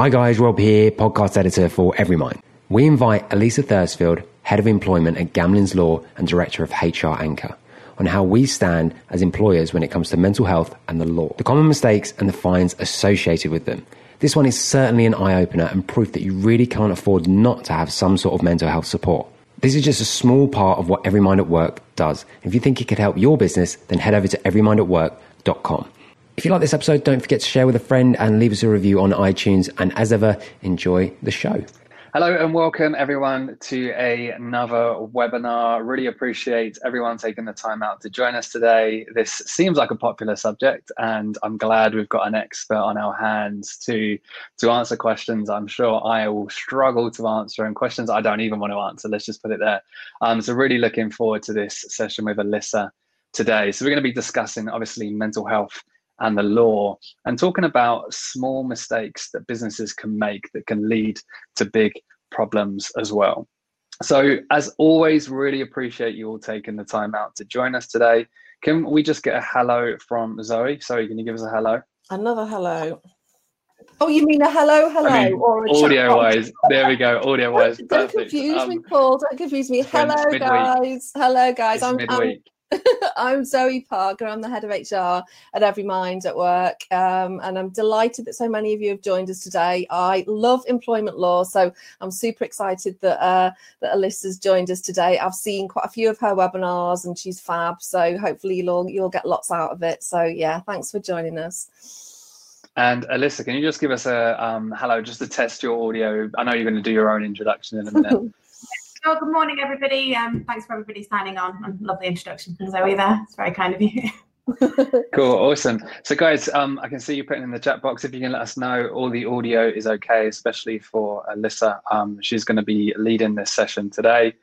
Hi guys, Rob here, podcast editor for Everymind. We invite Elissa Thursfield, Head of Employment at Gamlins Law and Director of HR Anchor, on how we stand as employers when it comes to mental health and the law, the common mistakes and the fines associated with them. This one is certainly an eye opener and proof that you really can't afford not to have some sort of mental health support. This is just a small part of what Everymind at Work does. If you think it could help your business, then head over to everymindatwork.com. If you like this episode, don't forget to share with a friend and leave us a review on iTunes. And as ever, enjoy the show. Hello and welcome everyone to a, another webinar. Really appreciate everyone taking the time out to join us today. This seems like a popular subject and I'm glad we've got an expert on our hands to, to answer questions I'm sure I will struggle to answer and questions I don't even want to answer. Let's just put it there. Um, so really looking forward to this session with Elissa today. So we're going to be discussing obviously mental health and the law and talking about small mistakes that businesses can make that can lead to big problems as well. So, as always, really appreciate you all taking the time out to join us today. Can we just get a hello from Zoe? Zoe, can you give us a hello? Another hello. Oh, you mean a hello, hello, I mean, or audio wise? There we go. Audio wise. Don't, don't confuse um, me, Paul. Don't confuse me. Hello, guys. Hello, guys. I'm, I'm, I'm Zoe Parker. I'm the head of HR at Every Mind at work. Um, and I'm delighted that so many of you have joined us today. I love employment law, so I'm super excited that uh, that Elissa's joined us today. I've seen quite a few of her webinars and she's fab. So hopefully you'll you'll get lots out of it. So yeah, thanks for joining us. And Elissa, can you just give us a um, hello, just to test your audio? I know you're going to do your own introduction in a minute. Oh, good morning, everybody. Um, thanks for everybody signing on. And lovely introduction from Zoe there. It's very kind of you. cool, awesome. So, guys, um, I can see you putting in the chat box. If you can let us know all the audio is okay, especially for Elissa. Um, she's going to be leading this session today.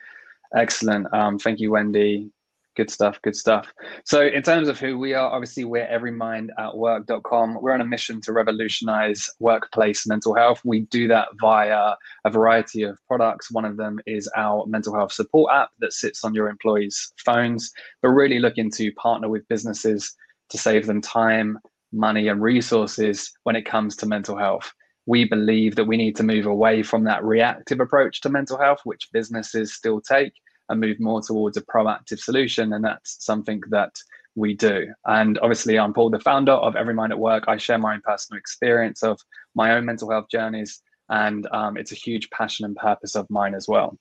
Excellent. Um, thank you, Wendy. Good stuff. Good stuff. So, in terms of who we are, obviously, we're everymindatwork.com. We're on a mission to revolutionize workplace mental health. We do that via a variety of products. One of them is our mental health support app that sits on your employees' phones. We're really looking to partner with businesses to save them time, money, and resources when it comes to mental health. We believe that we need to move away from that reactive approach to mental health, which businesses still take and move more towards a proactive solution. And that's something that we do. And obviously, I'm Paul, the founder of Every Mind at Work. I share my own personal experience of my own mental health journeys, and um, it's a huge passion and purpose of mine as well.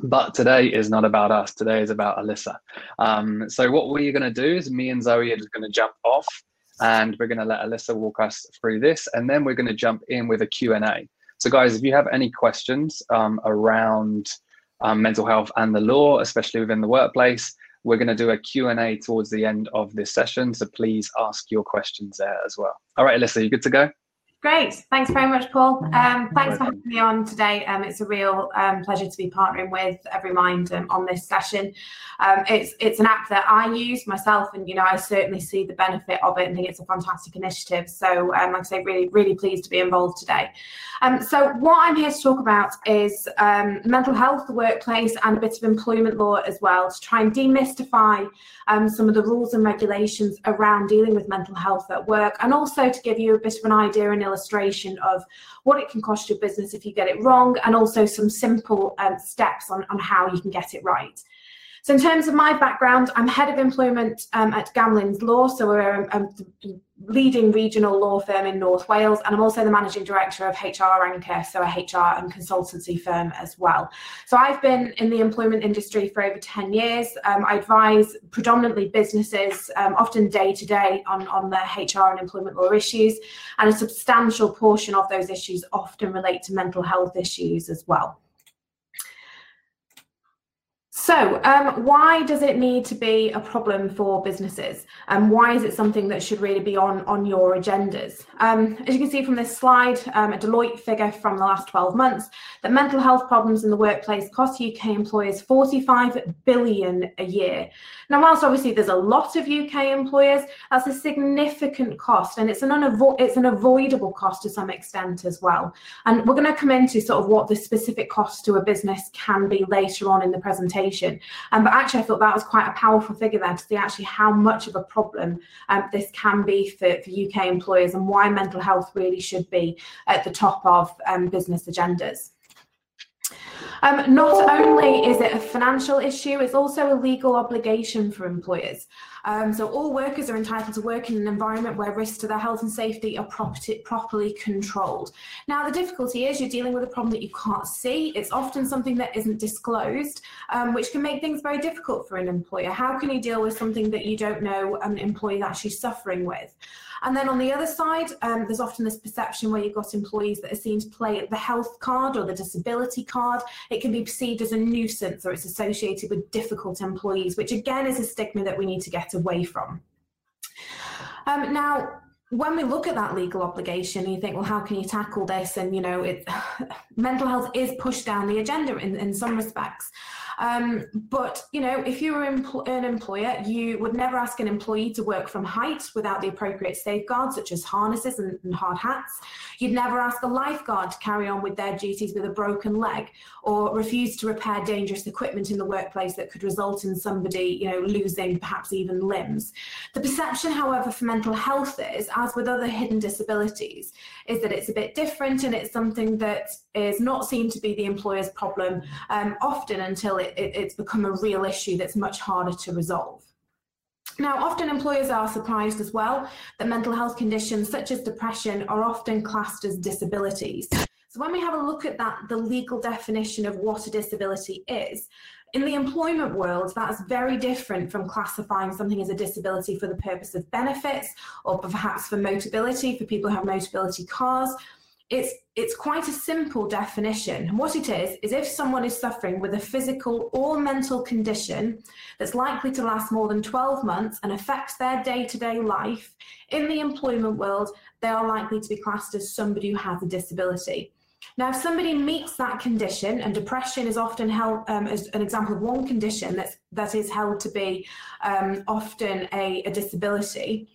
But today is not about us. Today is about Elissa. Um, so what we're going to do is me and Zoe are just going to jump off, and we're going to let Elissa walk us through this, and then we're going to jump in with a Q and A. So guys, if you have any questions um, around um, mental health and the law, especially within the workplace. We're going to do a Q&A towards the end of this session, so please ask your questions there as well. All right, Elissa, you good to go? Great. Thanks very much, Paul. Um, thanks for having me on today. Um, it's a real um, pleasure to be partnering with Everymind um, on this session. Um, it's it's an app that I use myself, and you know I certainly see the benefit of it and think it's a fantastic initiative. So, um, like I say, really really pleased to be involved today. so, what I'm here to talk about is mental health, the workplace, and a bit of employment law as well to try and demystify some of the rules and regulations around dealing with mental health at work, and also to give you a bit of an idea and illustration of what it can cost your business if you get it wrong, and also some simple um, steps on, on how you can get it right. So, in terms of my background, I'm head of employment um, at Gamlins Law, so we're a, a, leading regional law firm in North Wales, and I'm also the managing director of HR Anchor, so a HR and consultancy firm as well. So, I've been in the employment industry for over 10 years. Um, I advise predominantly businesses, um, often day to day, on, on their HR and employment law issues, and a substantial portion of those issues often relate to mental health issues as well. So, um, why does it need to be a problem for businesses? And um, why is it something that should really be on, on your agendas? Um, as you can see from this slide, um, a Deloitte figure from the last 12 months, that mental health problems in the workplace cost UK employers 45 billion a year. Now, whilst obviously there's a lot of UK employers, that's a significant cost, and it's an unavo- it's an avoidable cost to some extent as well. And we're going to come into sort of what the specific cost to a business can be later on in the presentation definition. Um, but actually, I thought that was quite a powerful figure there to see actually how much of a problem um, this can be for, for, UK employers and why mental health really should be at the top of um, business agendas. Um, not only is it a financial issue, it's also a legal obligation for employers. Um, so all workers are entitled to work in an environment where risks to their health and safety are property, properly controlled. Now, the difficulty is you're dealing with a problem that you can't see. It's often something that isn't disclosed, um, which can make things very difficult for an employer. How can you deal with something that you don't know an employee is actually suffering with? And then on the other side, um, there's often this perception where you've got employees that are seen to play at the health card or the disability card. It can be perceived as a nuisance or it's associated with difficult employees, which again is a stigma that we need to get away from. Um, now, when we look at that legal obligation, you think, well, how can you tackle this? And you know, it, mental health is pushed down the agenda in, in some respects. Um, but you know, if you were an employer, you would never ask an employee to work from height without the appropriate safeguards, such as harnesses and, and hard hats. You'd never ask a lifeguard to carry on with their duties with a broken leg, or refuse to repair dangerous equipment in the workplace that could result in somebody, you know, losing perhaps even limbs. The perception, however, for mental health is, as with other hidden disabilities, is that it's a bit different and it's something that is not seen to be the employer's problem um, often until it, it, it's become a real issue that's much harder to resolve. Now, often employers are surprised as well that mental health conditions such as depression are often classed as disabilities. So when we have a look at that, the legal definition of what a disability is, in the employment world, that's very different from classifying something as a disability for the purpose of benefits or perhaps for motability for people who have motability cars it's it's quite a simple definition. And what it is is if someone is suffering with a physical or mental condition that's likely to last more than 12 months and affects their day-to-day life in the employment world, they are likely to be classed as somebody who has a disability. Now, if somebody meets that condition, and depression is often held um, as an example of one condition that's, that is held to be um, often a, a disability,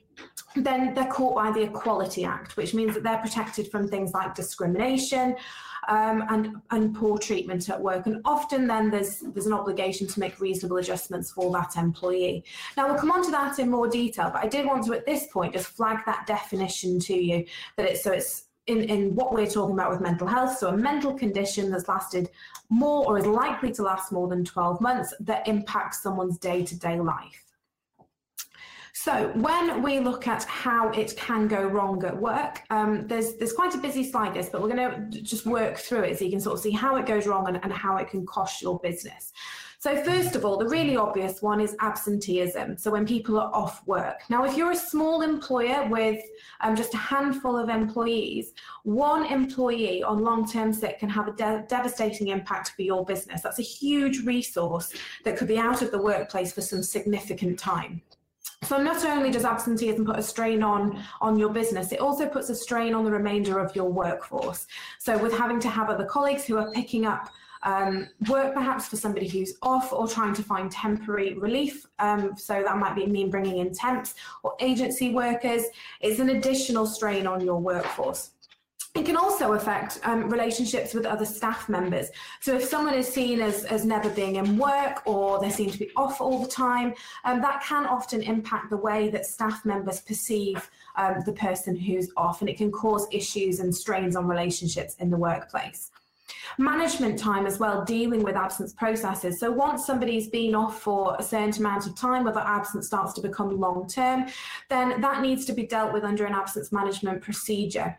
then they're caught by the Equality Act, which means that they're protected from things like discrimination um, and, and poor treatment at work. And often then there's, there's an obligation to make reasonable adjustments for that employee. Now we'll come on to that in more detail, but I did want to at this point just flag that definition to you, that it's so it's in, in what we're talking about with mental health, so a mental condition that's lasted more or is likely to last more than 12 months that impacts someone's day-to-day -day life. So when we look at how it can go wrong at work, um, there's there's quite a busy slide this, but we're going to just work through it so you can sort of see how it goes wrong and, and how it can cost your business. So first of all, the really obvious one is absenteeism. So when people are off work. Now, if you're a small employer with um, just a handful of employees, one employee on long-term sick can have a de devastating impact for your business. That's a huge resource that could be out of the workplace for some significant time. So not only does absenteeism put a strain on on your business, it also puts a strain on the remainder of your workforce. So with having to have other colleagues who are picking up um, work perhaps for somebody who's off or trying to find temporary relief. Um, so that might be mean bringing in temps or agency workers. It's an additional strain on your workforce. It can also affect um, relationships with other staff members. So if someone is seen as, as never being in work or they seem to be off all the time, um, that can often impact the way that staff members perceive um, the person who's off and it can cause issues and strains on relationships in the workplace. Management time as well, dealing with absence processes. So once somebody's been off for a certain amount of time, whether absence starts to become long term, then that needs to be dealt with under an absence management procedure.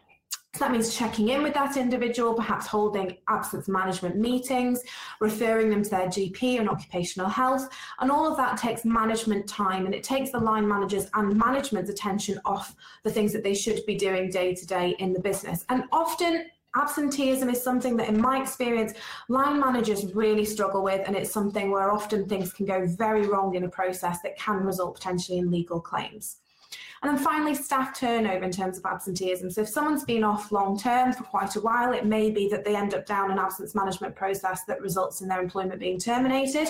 So that means checking in with that individual, perhaps holding absence management meetings, referring them to their GP and occupational health. And all of that takes management time and it takes the line managers and management's attention off the things that they should be doing day to day in the business. And often absenteeism is something that in my experience line managers really struggle with and it's something where often things can go very wrong in a process that can result potentially in legal claims and then finally, staff turnover in terms of absenteeism. So if someone's been off long term for quite a while, it may be that they end up down an absence management process that results in their employment being terminated.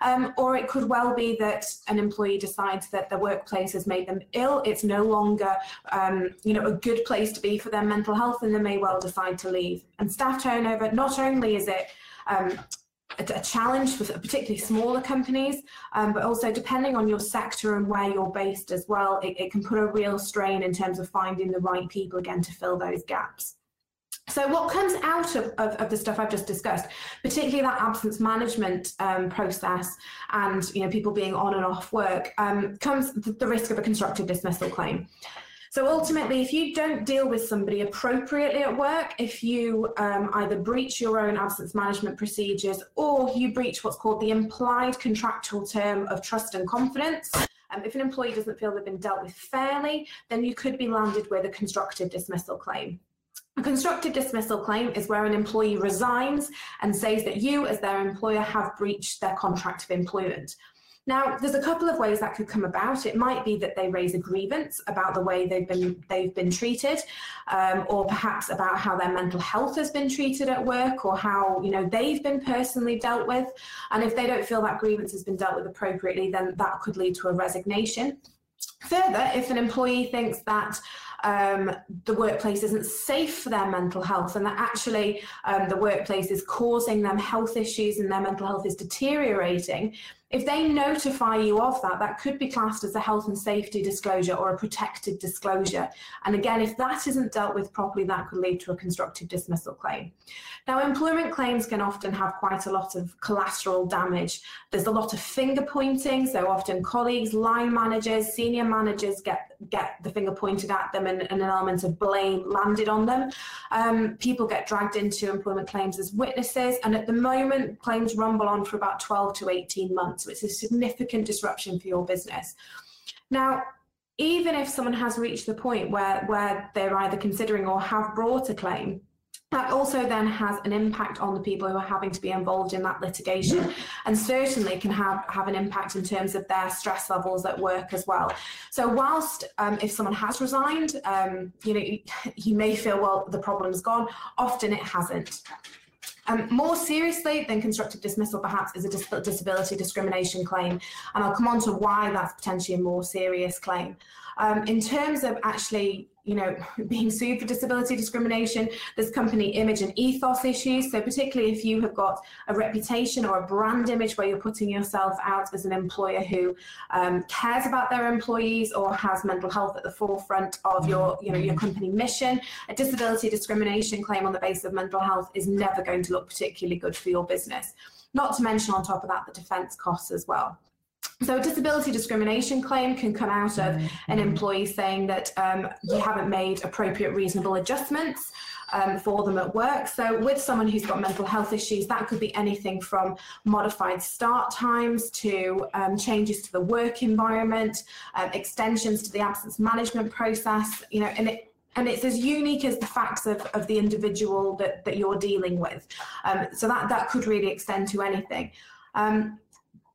Um, or it could well be that an employee decides that the workplace has made them ill. It's no longer, um, you know, a good place to be for their mental health, and they may well decide to leave. And staff turnover, not only is it um, a, challenge for particularly smaller companies, um, but also depending on your sector and where you're based as well, it, it can put a real strain in terms of finding the right people again to fill those gaps. So what comes out of, of, of, the stuff I've just discussed, particularly that absence management um, process and you know people being on and off work, um, comes the risk of a constructive dismissal claim. So ultimately, if you don't deal with somebody appropriately at work, if you um, either breach your own absence management procedures or you breach what's called the implied contractual term of trust and confidence, um, if an employee doesn't feel they've been dealt with fairly, then you could be landed with a constructive dismissal claim. A constructive dismissal claim is where an employee resigns and says that you, as their employer, have breached their contract of employment. Now, there's a couple of ways that could come about. It might be that they raise a grievance about the way they've been they've been treated, um, or perhaps about how their mental health has been treated at work, or how you know they've been personally dealt with. And if they don't feel that grievance has been dealt with appropriately, then that could lead to a resignation. Further, if an employee thinks that um, the workplace isn't safe for their mental health and that actually um, the workplace is causing them health issues and their mental health is deteriorating, if they notify you of that, that could be classed as a health and safety disclosure or a protected disclosure. And again, if that isn't dealt with properly, that could lead to a constructive dismissal claim. Now, employment claims can often have quite a lot of collateral damage. There's a lot of finger pointing, so often colleagues, line managers, senior managers get, get the finger pointed at them and, and an element of blame landed on them. Um, people get dragged into employment claims as witnesses, and at the moment, claims rumble on for about 12 to 18 months. So it's a significant disruption for your business. Now, even if someone has reached the point where, where they're either considering or have brought a claim, that also then has an impact on the people who are having to be involved in that litigation and certainly can have, have an impact in terms of their stress levels at work as well. So whilst um, if someone has resigned, um, you know, you may feel, well, the problem's gone, often it hasn't. Um, more seriously than constructive dismissal, perhaps, is a dis- disability discrimination claim. And I'll come on to why that's potentially a more serious claim. Um, in terms of actually, you know, being sued for disability discrimination, there's company image and ethos issues. So particularly if you have got a reputation or a brand image where you're putting yourself out as an employer who um, cares about their employees or has mental health at the forefront of your, you know, your company mission, a disability discrimination claim on the basis of mental health is never going to look particularly good for your business. Not to mention on top of that the defence costs as well. So a disability discrimination claim can come out of an employee saying that um, you haven't made appropriate reasonable adjustments um, for them at work. So with someone who's got mental health issues, that could be anything from modified start times to um, changes to the work environment, um, extensions to the absence management process, you know, and it, and it's as unique as the facts of, of the individual that, that you're dealing with. Um, so that, that could really extend to anything. Um,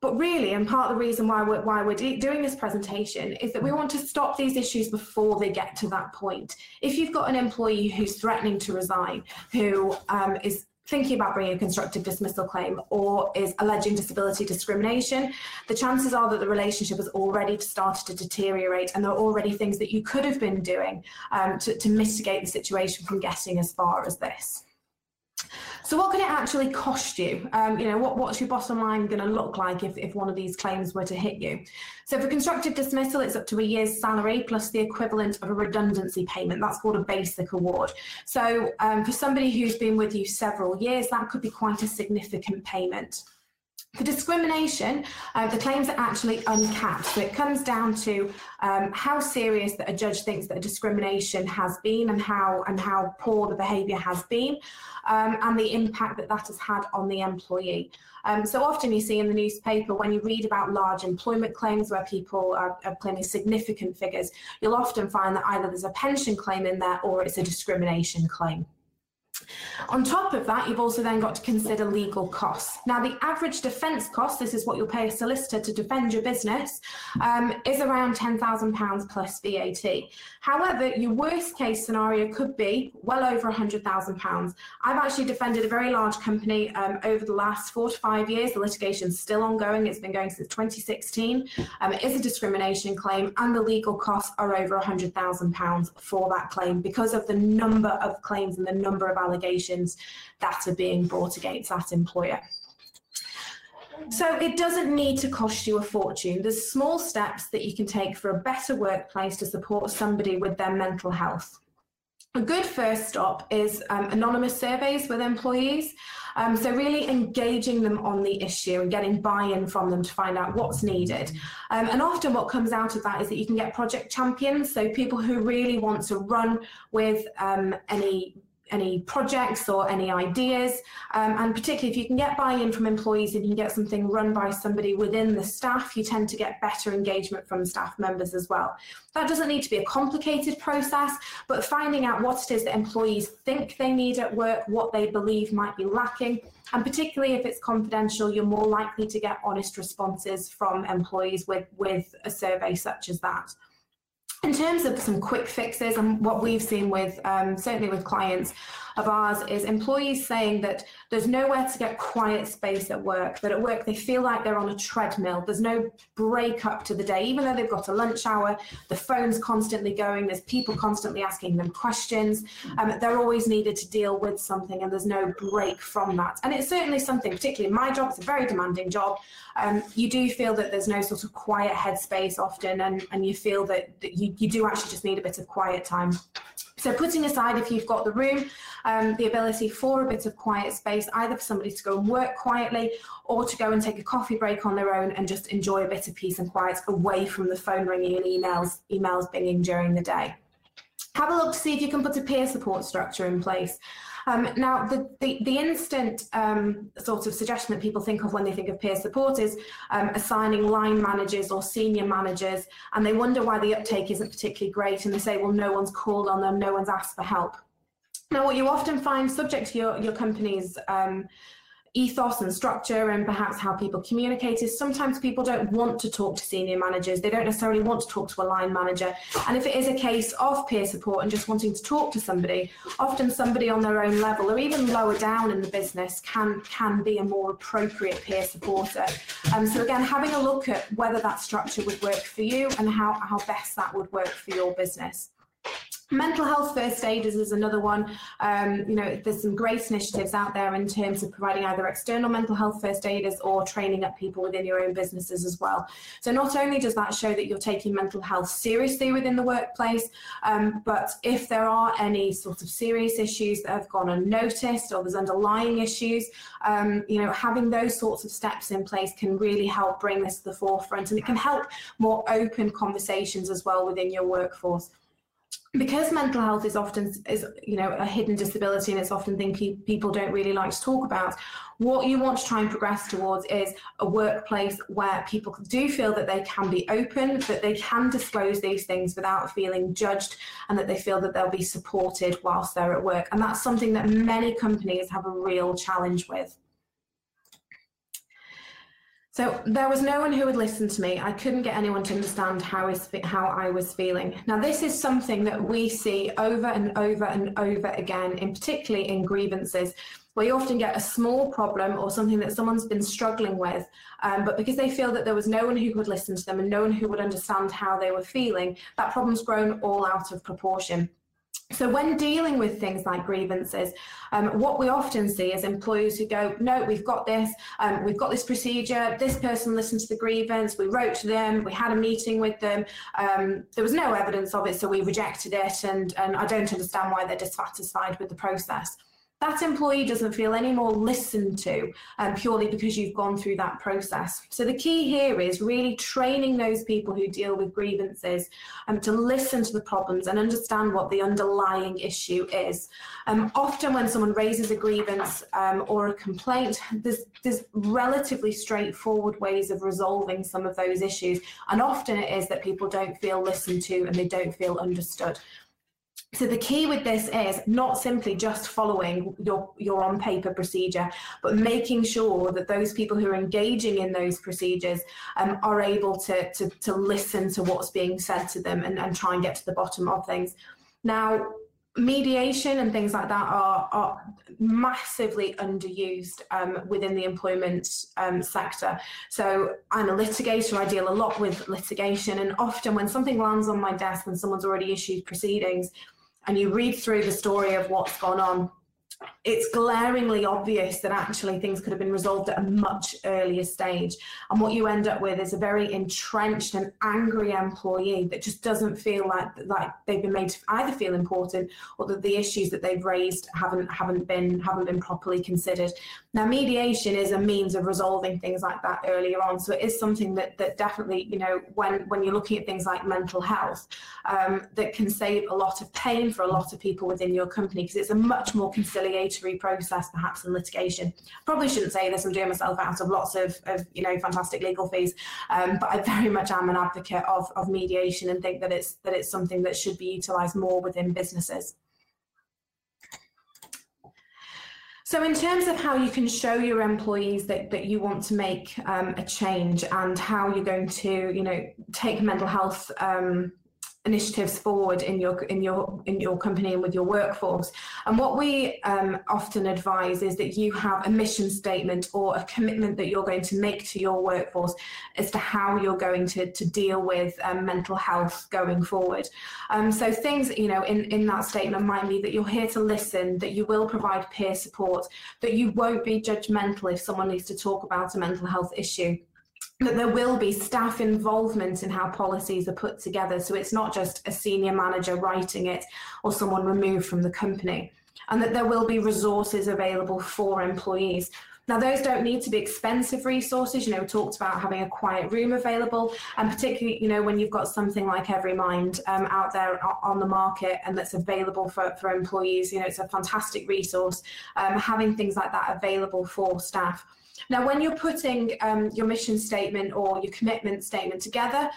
but really, and part of the reason why we're, why we're doing this presentation is that we want to stop these issues before they get to that point. If you've got an employee who's threatening to resign, who um, is thinking about bringing a constructive dismissal claim or is alleging disability discrimination, the chances are that the relationship has already started to deteriorate and there are already things that you could have been doing um, to, to mitigate the situation from getting as far as this. So what could it actually cost you? Um, you know, what, what's your bottom line going to look like if, if one of these claims were to hit you? So for constructive dismissal, it's up to a year's salary plus the equivalent of a redundancy payment. That's called a basic award. So um, for somebody who's been with you several years, that could be quite a significant payment. For discrimination, uh, the claims are actually uncapped. So it comes down to um, how serious that a judge thinks that a discrimination has been and how and how poor the behaviour has been, um, and the impact that that has had on the employee. Um, so often you see in the newspaper when you read about large employment claims where people are, are claiming significant figures, you'll often find that either there's a pension claim in there or it's a discrimination claim. On top of that, you've also then got to consider legal costs. Now, the average defence cost, this is what you'll pay a solicitor to defend your business, um, is around £10,000 plus VAT. However, your worst case scenario could be well over £100,000. I've actually defended a very large company um, over the last four to five years. The litigation is still ongoing, it's been going since 2016. Um, it is a discrimination claim, and the legal costs are over £100,000 for that claim because of the number of claims and the number of allegations that are being brought against that employer. So it doesn't need to cost you a fortune. There's small steps that you can take for a better workplace to support somebody with their mental health. A good first stop is um, anonymous surveys with employees. Um, so, really engaging them on the issue and getting buy in from them to find out what's needed. Um, and often, what comes out of that is that you can get project champions, so people who really want to run with um, any any projects or any ideas. Um, and particularly if you can get buy-in from employees and you can get something run by somebody within the staff, you tend to get better engagement from staff members as well. That doesn't need to be a complicated process, but finding out what it is that employees think they need at work, what they believe might be lacking, and particularly if it's confidential, you're more likely to get honest responses from employees with, with a survey such as that. In terms of some quick fixes and what we've seen with um, certainly with clients of ours is employees saying that there's nowhere to get quiet space at work, that at work they feel like they're on a treadmill. There's no break up to the day, even though they've got a lunch hour, the phone's constantly going, there's people constantly asking them questions. Um, they're always needed to deal with something and there's no break from that. And it's certainly something, particularly my job, it's a very demanding job. Um, you do feel that there's no sort of quiet headspace often and, and you feel that, that you, you do actually just need a bit of quiet time. So putting aside if you've got the room, um, the ability for a bit of quiet space, either for somebody to go and work quietly or to go and take a coffee break on their own and just enjoy a bit of peace and quiet away from the phone ringing and emails, emails binging during the day. Have a look to see if you can put a peer support structure in place. Um, now, the, the, the instant um, sort of suggestion that people think of when they think of peer support is um, assigning line managers or senior managers, and they wonder why the uptake isn't particularly great, and they say, well, no one's called on them, no one's asked for help. Now, what you often find, subject to your, your company's um, ethos and structure and perhaps how people communicate is sometimes people don't want to talk to senior managers. They don't necessarily want to talk to a line manager. And if it is a case of peer support and just wanting to talk to somebody, often somebody on their own level or even lower down in the business can can be a more appropriate peer supporter. Um, so again, having a look at whether that structure would work for you and how, how best that would work for your business. Mental health first aiders is another one. Um, you know, there's some great initiatives out there in terms of providing either external mental health first aiders or training up people within your own businesses as well. So not only does that show that you're taking mental health seriously within the workplace, um, but if there are any sort of serious issues that have gone unnoticed or there's underlying issues, um, you know, having those sorts of steps in place can really help bring this to the forefront and it can help more open conversations as well within your workforce because mental health is often is you know a hidden disability and it's often thing pe- people don't really like to talk about what you want to try and progress towards is a workplace where people do feel that they can be open that they can disclose these things without feeling judged and that they feel that they'll be supported whilst they're at work. And that's something that many companies have a real challenge with so there was no one who would listen to me. I couldn't get anyone to understand how, is, how I was feeling. Now, this is something that we see over and over and over again, in particularly in grievances, where you often get a small problem or something that someone's been struggling with, um, but because they feel that there was no one who could listen to them and no one who would understand how they were feeling, that problem's grown all out of proportion. So, when dealing with things like grievances, um, what we often see is employers who go, No, we've got this, um, we've got this procedure, this person listened to the grievance, we wrote to them, we had a meeting with them, um, there was no evidence of it, so we rejected it, and, and I don't understand why they're dissatisfied with the process that employee doesn't feel any more listened to um, purely because you've gone through that process. So the key here is really training those people who deal with grievances um, to listen to the problems and understand what the underlying issue is. Um, often when someone raises a grievance um, or a complaint, there's, there's relatively straightforward ways of resolving some of those issues. And often it is that people don't feel listened to and they don't feel understood. So the key with this is not simply just following your, your on paper procedure, but making sure that those people who are engaging in those procedures um, are able to, to, to listen to what's being said to them and, and try and get to the bottom of things. Now, mediation and things like that are, are massively underused um, within the employment um, sector. So I'm a litigator, I deal a lot with litigation, and often when something lands on my desk when someone's already issued proceedings, and you read through the story of what's gone on, it's glaringly obvious that actually things could have been resolved at a much earlier stage. And what you end up with is a very entrenched and angry employee that just doesn't feel like like they've been made to either feel important or that the issues that they've raised haven't haven't been haven't been properly considered. Now, mediation is a means of resolving things like that earlier on. So it is something that that definitely, you know, when when you're looking at things like mental health, um, that can save a lot of pain for a lot of people within your company because it's a much more conciliatory process perhaps than litigation. Probably shouldn't say this, I'm doing myself out of lots of, of you know fantastic legal fees, um, but I very much am an advocate of, of mediation and think that it's that it's something that should be utilised more within businesses. So, in terms of how you can show your employees that, that you want to make um, a change and how you're going to, you know, take mental health um, initiatives forward in your in your in your company and with your workforce. And what we um, often advise is that you have a mission statement or a commitment that you're going to make to your workforce as to how you're going to to deal with um, mental health going forward. Um, so things you know in in that statement might be that you're here to listen, that you will provide peer support, that you won't be judgmental if someone needs to talk about a mental health issue that there will be staff involvement in how policies are put together. So it's not just a senior manager writing it or someone removed from the company. And that there will be resources available for employees. Now, those don't need to be expensive resources. You know, we talked about having a quiet room available, and particularly, you know, when you've got something like Everymind um, out there on the market and that's available for, for employees, you know, it's a fantastic resource. Um, having things like that available for staff. Now, when you're putting um, your mission statement or your commitment statement together,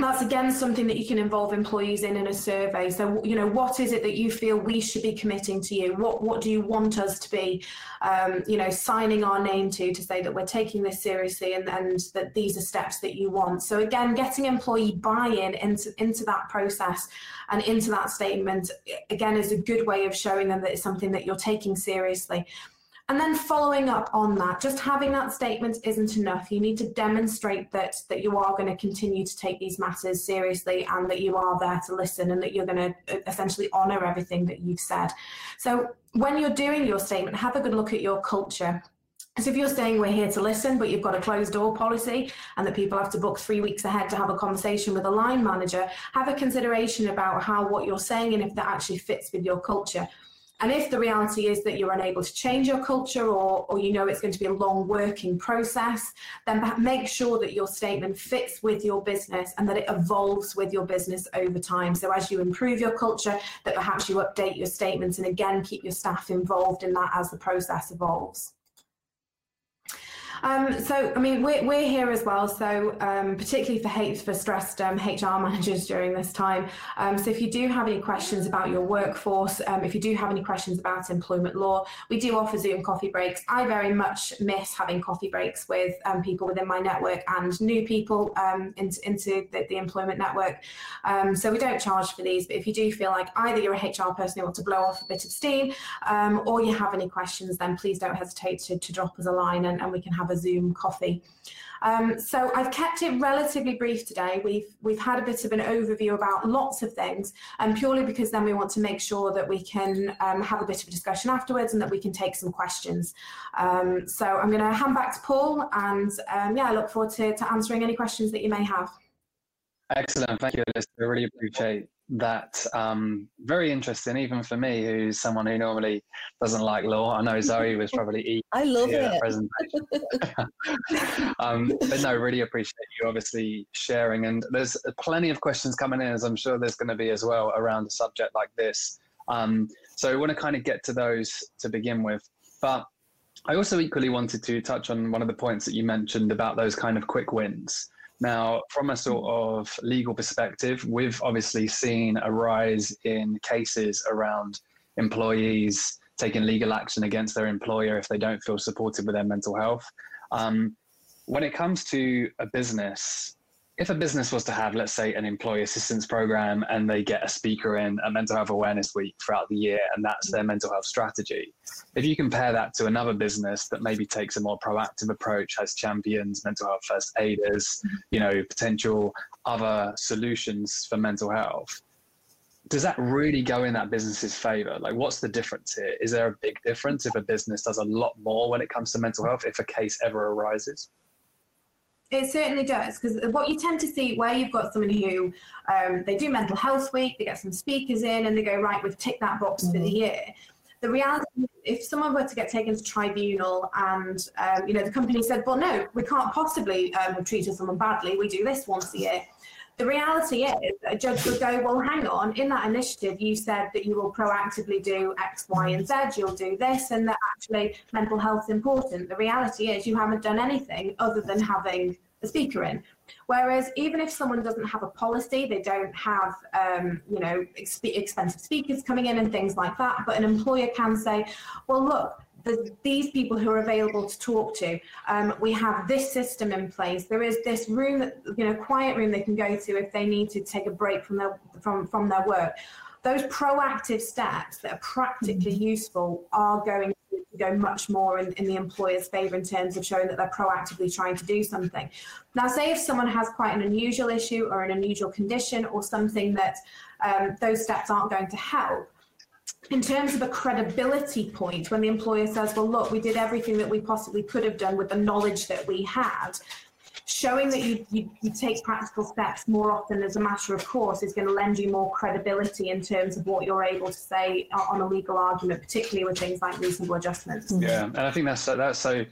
that's again something that you can involve employees in in a survey. So you know what is it that you feel we should be committing to you? What what do you want us to be um, you know signing our name to to say that we're taking this seriously and, and that these are steps that you want? So again getting employee buy-in into into that process and into that statement again is a good way of showing them that it's something that you're taking seriously and then following up on that, just having that statement isn't enough. You need to demonstrate that that you are going to continue to take these matters seriously and that you are there to listen and that you're going to uh, essentially honour everything that you've said. So when you're doing your statement, have a good look at your culture. So if you're saying we're here to listen, but you've got a closed door policy and that people have to book three weeks ahead to have a conversation with a line manager, have a consideration about how what you're saying and if that actually fits with your culture. And if the reality is that you're unable to change your culture or, or you know it's going to be a long working process, then make sure that your statement fits with your business and that it evolves with your business over time. So as you improve your culture, that perhaps you update your statements and again keep your staff involved in that as the process evolves. Um, so, I mean, we're, we're here as well. So, um, particularly for hate for stressed um, HR managers during this time. Um, so, if you do have any questions about your workforce, um, if you do have any questions about employment law, we do offer Zoom coffee breaks. I very much miss having coffee breaks with um, people within my network and new people into, into the, the, employment network. so, we don't charge for these, but if you do feel like either you're a HR person who wants to blow off a bit of steam or you have any questions, then please don't hesitate to, to drop us a line and, and we can have a a Zoom coffee. Um, so I've kept it relatively brief today. We've we've had a bit of an overview about lots of things, and purely because then we want to make sure that we can um, have a bit of a discussion afterwards and that we can take some questions. Um, so I'm going to hand back to Paul, and um, yeah, I look forward to, to answering any questions that you may have. Excellent, thank you, Elissa. I really appreciate that um, very interesting, even for me, who's someone who normally doesn't like law. I know Zoe was probably I love it. presentation. um, but no, really appreciate you obviously sharing. And there's plenty of questions coming in, as I'm sure there's going to be as well around a subject like this. Um, so I want to kind of get to those to begin with. But I also equally wanted to touch on one of the points that you mentioned about those kind of quick wins. Now, from a sort of legal perspective, we've obviously seen a rise in cases around employees taking legal action against their employer if they don't feel supported with their mental health. Um, when it comes to a business, if a business was to have, let's say, an employee assistance program and they get a speaker in a mental health awareness week throughout the year, and that's their mental health strategy, if you compare that to another business that maybe takes a more proactive approach, has champions, mental health first aiders, mm-hmm. you know, potential other solutions for mental health, does that really go in that business's favor? Like, what's the difference here? Is there a big difference if a business does a lot more when it comes to mental health if a case ever arises? It certainly does because what you tend to see where you've got someone who um, they do mental health week, they get some speakers in, and they go right, we've ticked that box mm-hmm. for the mm-hmm. year. The reality, is if someone were to get taken to tribunal and um, you know the company said, well, no, we can't possibly um, have treated someone badly. We do this once a year. The reality is, a judge would go, well, hang on, in that initiative, you said that you will proactively do X, Y, and Z, you'll do this, and that actually mental health is important. The reality is, you haven't done anything other than having a speaker in. Whereas, even if someone doesn't have a policy, they don't have, um, you know, exp- expensive speakers coming in and things like that, but an employer can say, well, look, there's these people who are available to talk to. Um, we have this system in place. There is this room, you know, quiet room they can go to if they need to take a break from their from from their work. Those proactive steps that are practically mm-hmm. useful are going to go much more in, in the employer's favour in terms of showing that they're proactively trying to do something. Now, say if someone has quite an unusual issue or an unusual condition or something that um, those steps aren't going to help, in terms of a credibility point, when the employer says, well, look, we did everything that we possibly could have done with the knowledge that we had, showing that you, you, you, take practical steps more often as a matter of course is going to lend you more credibility in terms of what you're able to say on a legal argument, particularly with things like reasonable adjustments. Yeah, and I think that's that's so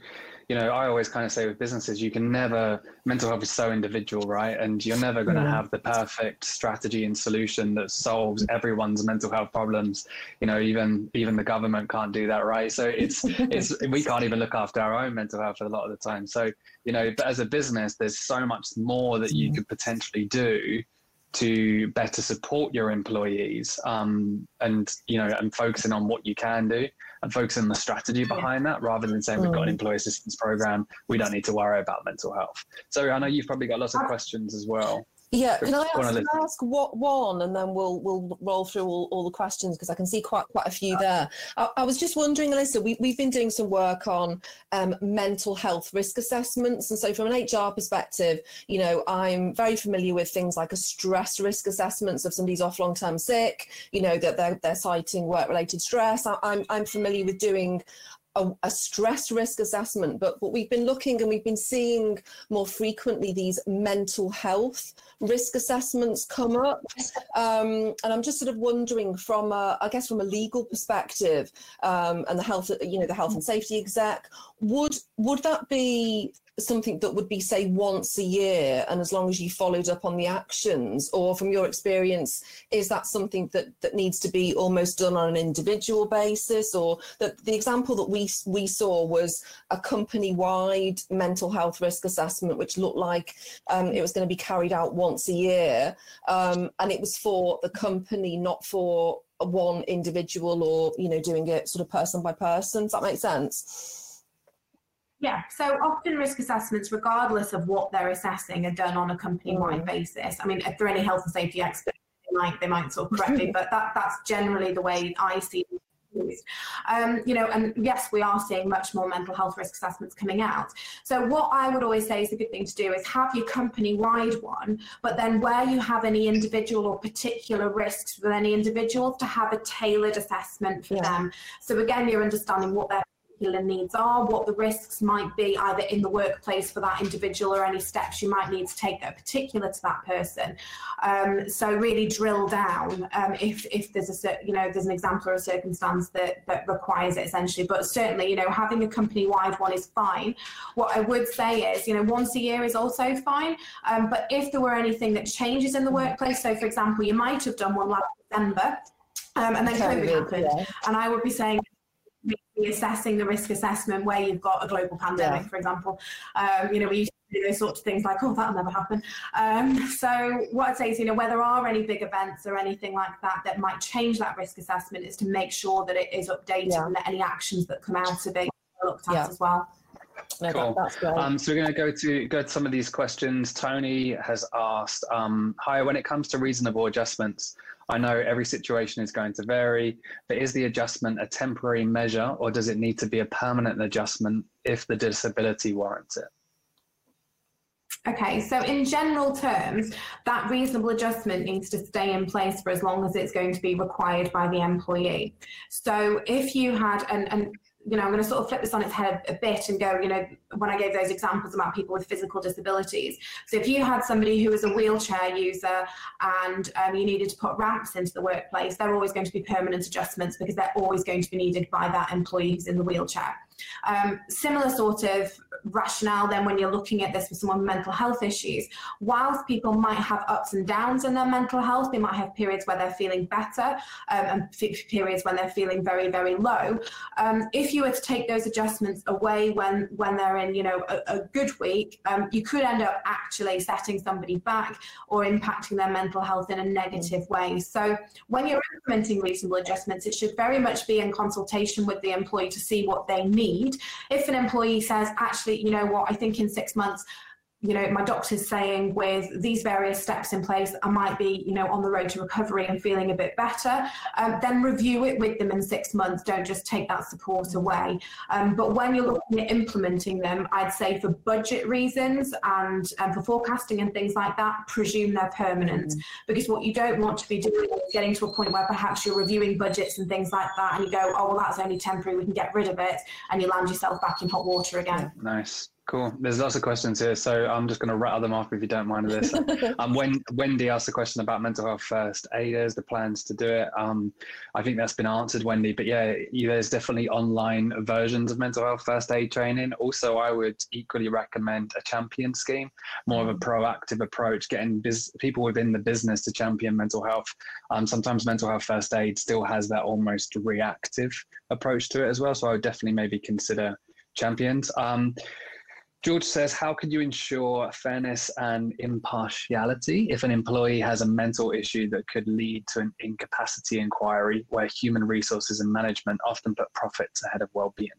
you know, I always kind of say with businesses, you can never, mental health is so individual, right? And you're never going to have the perfect strategy and solution that solves everyone's mental health problems. You know, even, even the government can't do that, right? So it's, it's, we can't even look after our own mental health a lot of the time. So, you know, but as a business, there's so much more that you could potentially do to better support your employees um, and you know and focusing on what you can do and focusing on the strategy behind that rather than saying we've got an mm. employee assistance program we don't need to worry about mental health. So i know you've probably got lots of questions as well yeah, can I ask, can I ask what one, and then we'll we'll roll through all, all the questions because I can see quite quite a few there. I, I, was just wondering, Elissa, we we've been doing some work on um, mental health risk assessments, and so from an HR perspective, you know, I'm very familiar with things like a stress risk assessments of somebody's off long term sick, you know, that they're they're citing work related stress. I, I'm I'm familiar with doing a, a, stress risk assessment, but, but we've been looking and we've been seeing more frequently these mental health risk assessments come up. Um, and I'm just sort of wondering from, a, I guess, from a legal perspective um, and the health, you know, the health and safety exec, would would that be something that would be say once a year and as long as you followed up on the actions or from your experience is that something that that needs to be almost done on an individual basis? Or that the example that we we saw was a company wide mental health risk assessment which looked like um, it was going to be carried out once a year um, and it was for the company not for one individual or you know doing it sort of person by person. Does that make sense yeah, so often risk assessments, regardless of what they're assessing, are done on a company-wide mm. basis. I mean, if there are any health and safety experts, they might they might sort of correct me, but that that's generally the way I see it. Um, you know, and yes, we are seeing much more mental health risk assessments coming out. So what I would always say is a good thing to do is have your company-wide one, but then where you have any individual or particular risks with any individuals to have a tailored assessment for yeah. them. So again, you're understanding what their particular needs are, what the risks might be either in the workplace for that individual or any steps you might need to take that are particular to that person. Um, so really drill down um, if, if there's a you know there's an example or a circumstance that, that requires it essentially. But certainly you know having a company wide one is fine. What I would say is you know once a year is also fine. Um, but if there were anything that changes in the workplace, so for example you might have done one last December. Um, and then COVID, COVID happened, yeah. and I would be saying assessing the risk assessment where you've got a global pandemic, yeah. for example. Um, you know, we used to do those sorts of things like, oh, that'll never happen. Um, so what I'd say is, you know, where there are any big events or anything like that that might change that risk assessment is to make sure that it is updated yeah. and that any actions that come out of it are looked at yeah. as well. No, cool. That, um, so we're going to go to go to some of these questions. Tony has asked, um, "Hi, when it comes to reasonable adjustments, I know every situation is going to vary, but is the adjustment a temporary measure or does it need to be a permanent adjustment if the disability warrants it? Okay, so in general terms, that reasonable adjustment needs to stay in place for as long as it's going to be required by the employee. So if you had, an, and you know, I'm going to sort of flip this on its head a bit and go, you know, when I gave those examples about people with physical disabilities. So if you had somebody who was a wheelchair user and um, you needed to put ramps into the workplace, they're always going to be permanent adjustments because they're always going to be needed by that employee who's in the wheelchair. Um, similar sort of rationale then when you're looking at this for someone with mental health issues. Whilst people might have ups and downs in their mental health, they might have periods where they're feeling better um, and periods when they're feeling very, very low. Um, if you were to take those adjustments away when, when they're in, you know, a, a good week, um, you could end up actually setting somebody back or impacting their mental health in a negative way. So when you're implementing reasonable adjustments, it should very much be in consultation with the employee to see what they need need. If an employee says, actually, you know what, I think in six months you know, my doctor's saying with these various steps in place, I might be, you know, on the road to recovery and feeling a bit better, um, then review it with them in six months. Don't just take that support away. Um, but when you're looking at implementing them, I'd say for budget reasons and, and for forecasting and things like that, presume they're permanent. Mm-hmm. Because what you don't want to be doing is getting to a point where perhaps you're reviewing budgets and things like that and you go, oh, well, that's only temporary, we can get rid of it, and you land yourself back in hot water again. Nice. Cool. There's lots of questions here, so I'm just going to rattle them off if you don't mind this. um, when Wendy asked a question about mental health first aiders, the plans to do it. Um, I think that's been answered, Wendy. But yeah, there's definitely online versions of mental health first aid training. Also, I would equally recommend a champion scheme, more of a proactive approach, getting biz- people within the business to champion mental health. Um, sometimes mental health first aid still has that almost reactive approach to it as well. So I would definitely maybe consider champions. Um, George says, How can you ensure fairness and impartiality if an employee has a mental issue that could lead to an incapacity inquiry where human resources and management often put profits ahead of well being?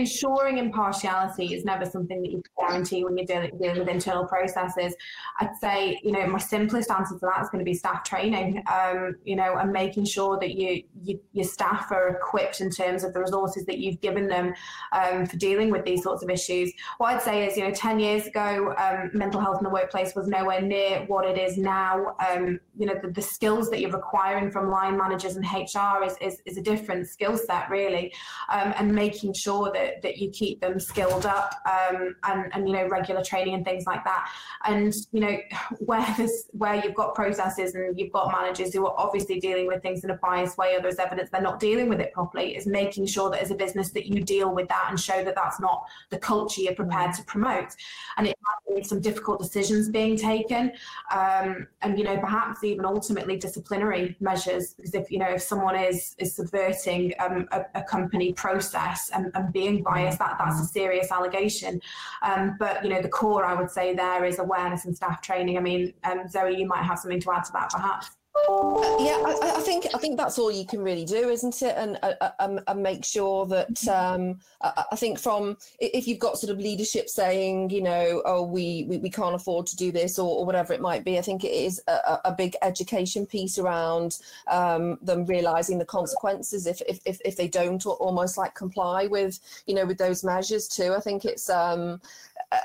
Ensuring impartiality is never something that you can guarantee when you're dealing, dealing, with internal processes. I'd say, you know, my simplest answer to that is going to be staff training, um, you know, and making sure that you, you, your staff are equipped in terms of the resources that you've given them um, for dealing with these sorts of issues. What I'd say is, you know, 10 years ago, um, mental health in the workplace was nowhere near what it is now. Um, you know, the, the, skills that you're requiring from line managers and HR is, is, is a different skill set, really, um, and making sure that that, you keep them skilled up um, and, and you know regular training and things like that. And you know where this where you've got processes and you've got managers who are obviously dealing with things in a biased way or there's evidence they're not dealing with it properly is making sure that as a business that you deal with that and show that that's not the culture you're prepared to promote. And it be some difficult decisions being taken um, and you know perhaps even ultimately disciplinary measures because if you know if someone is is subverting um, a, a, company process and, and being biased, that, that's a serious allegation. Um, but, you know, the core, I would say, there is awareness and staff training. I mean, um, Zoe, you might have something to add to that, perhaps. Uh, yeah, I, I, think I think that's all you can really do, isn't it? And uh, uh um, and make sure that um, I, I, think from if you've got sort of leadership saying, you know, oh, we we, we can't afford to do this or, or whatever it might be. I think it is a, a big education piece around um, them realizing the consequences if, if if if they don't almost like comply with you know with those measures too. I think it's um, uh,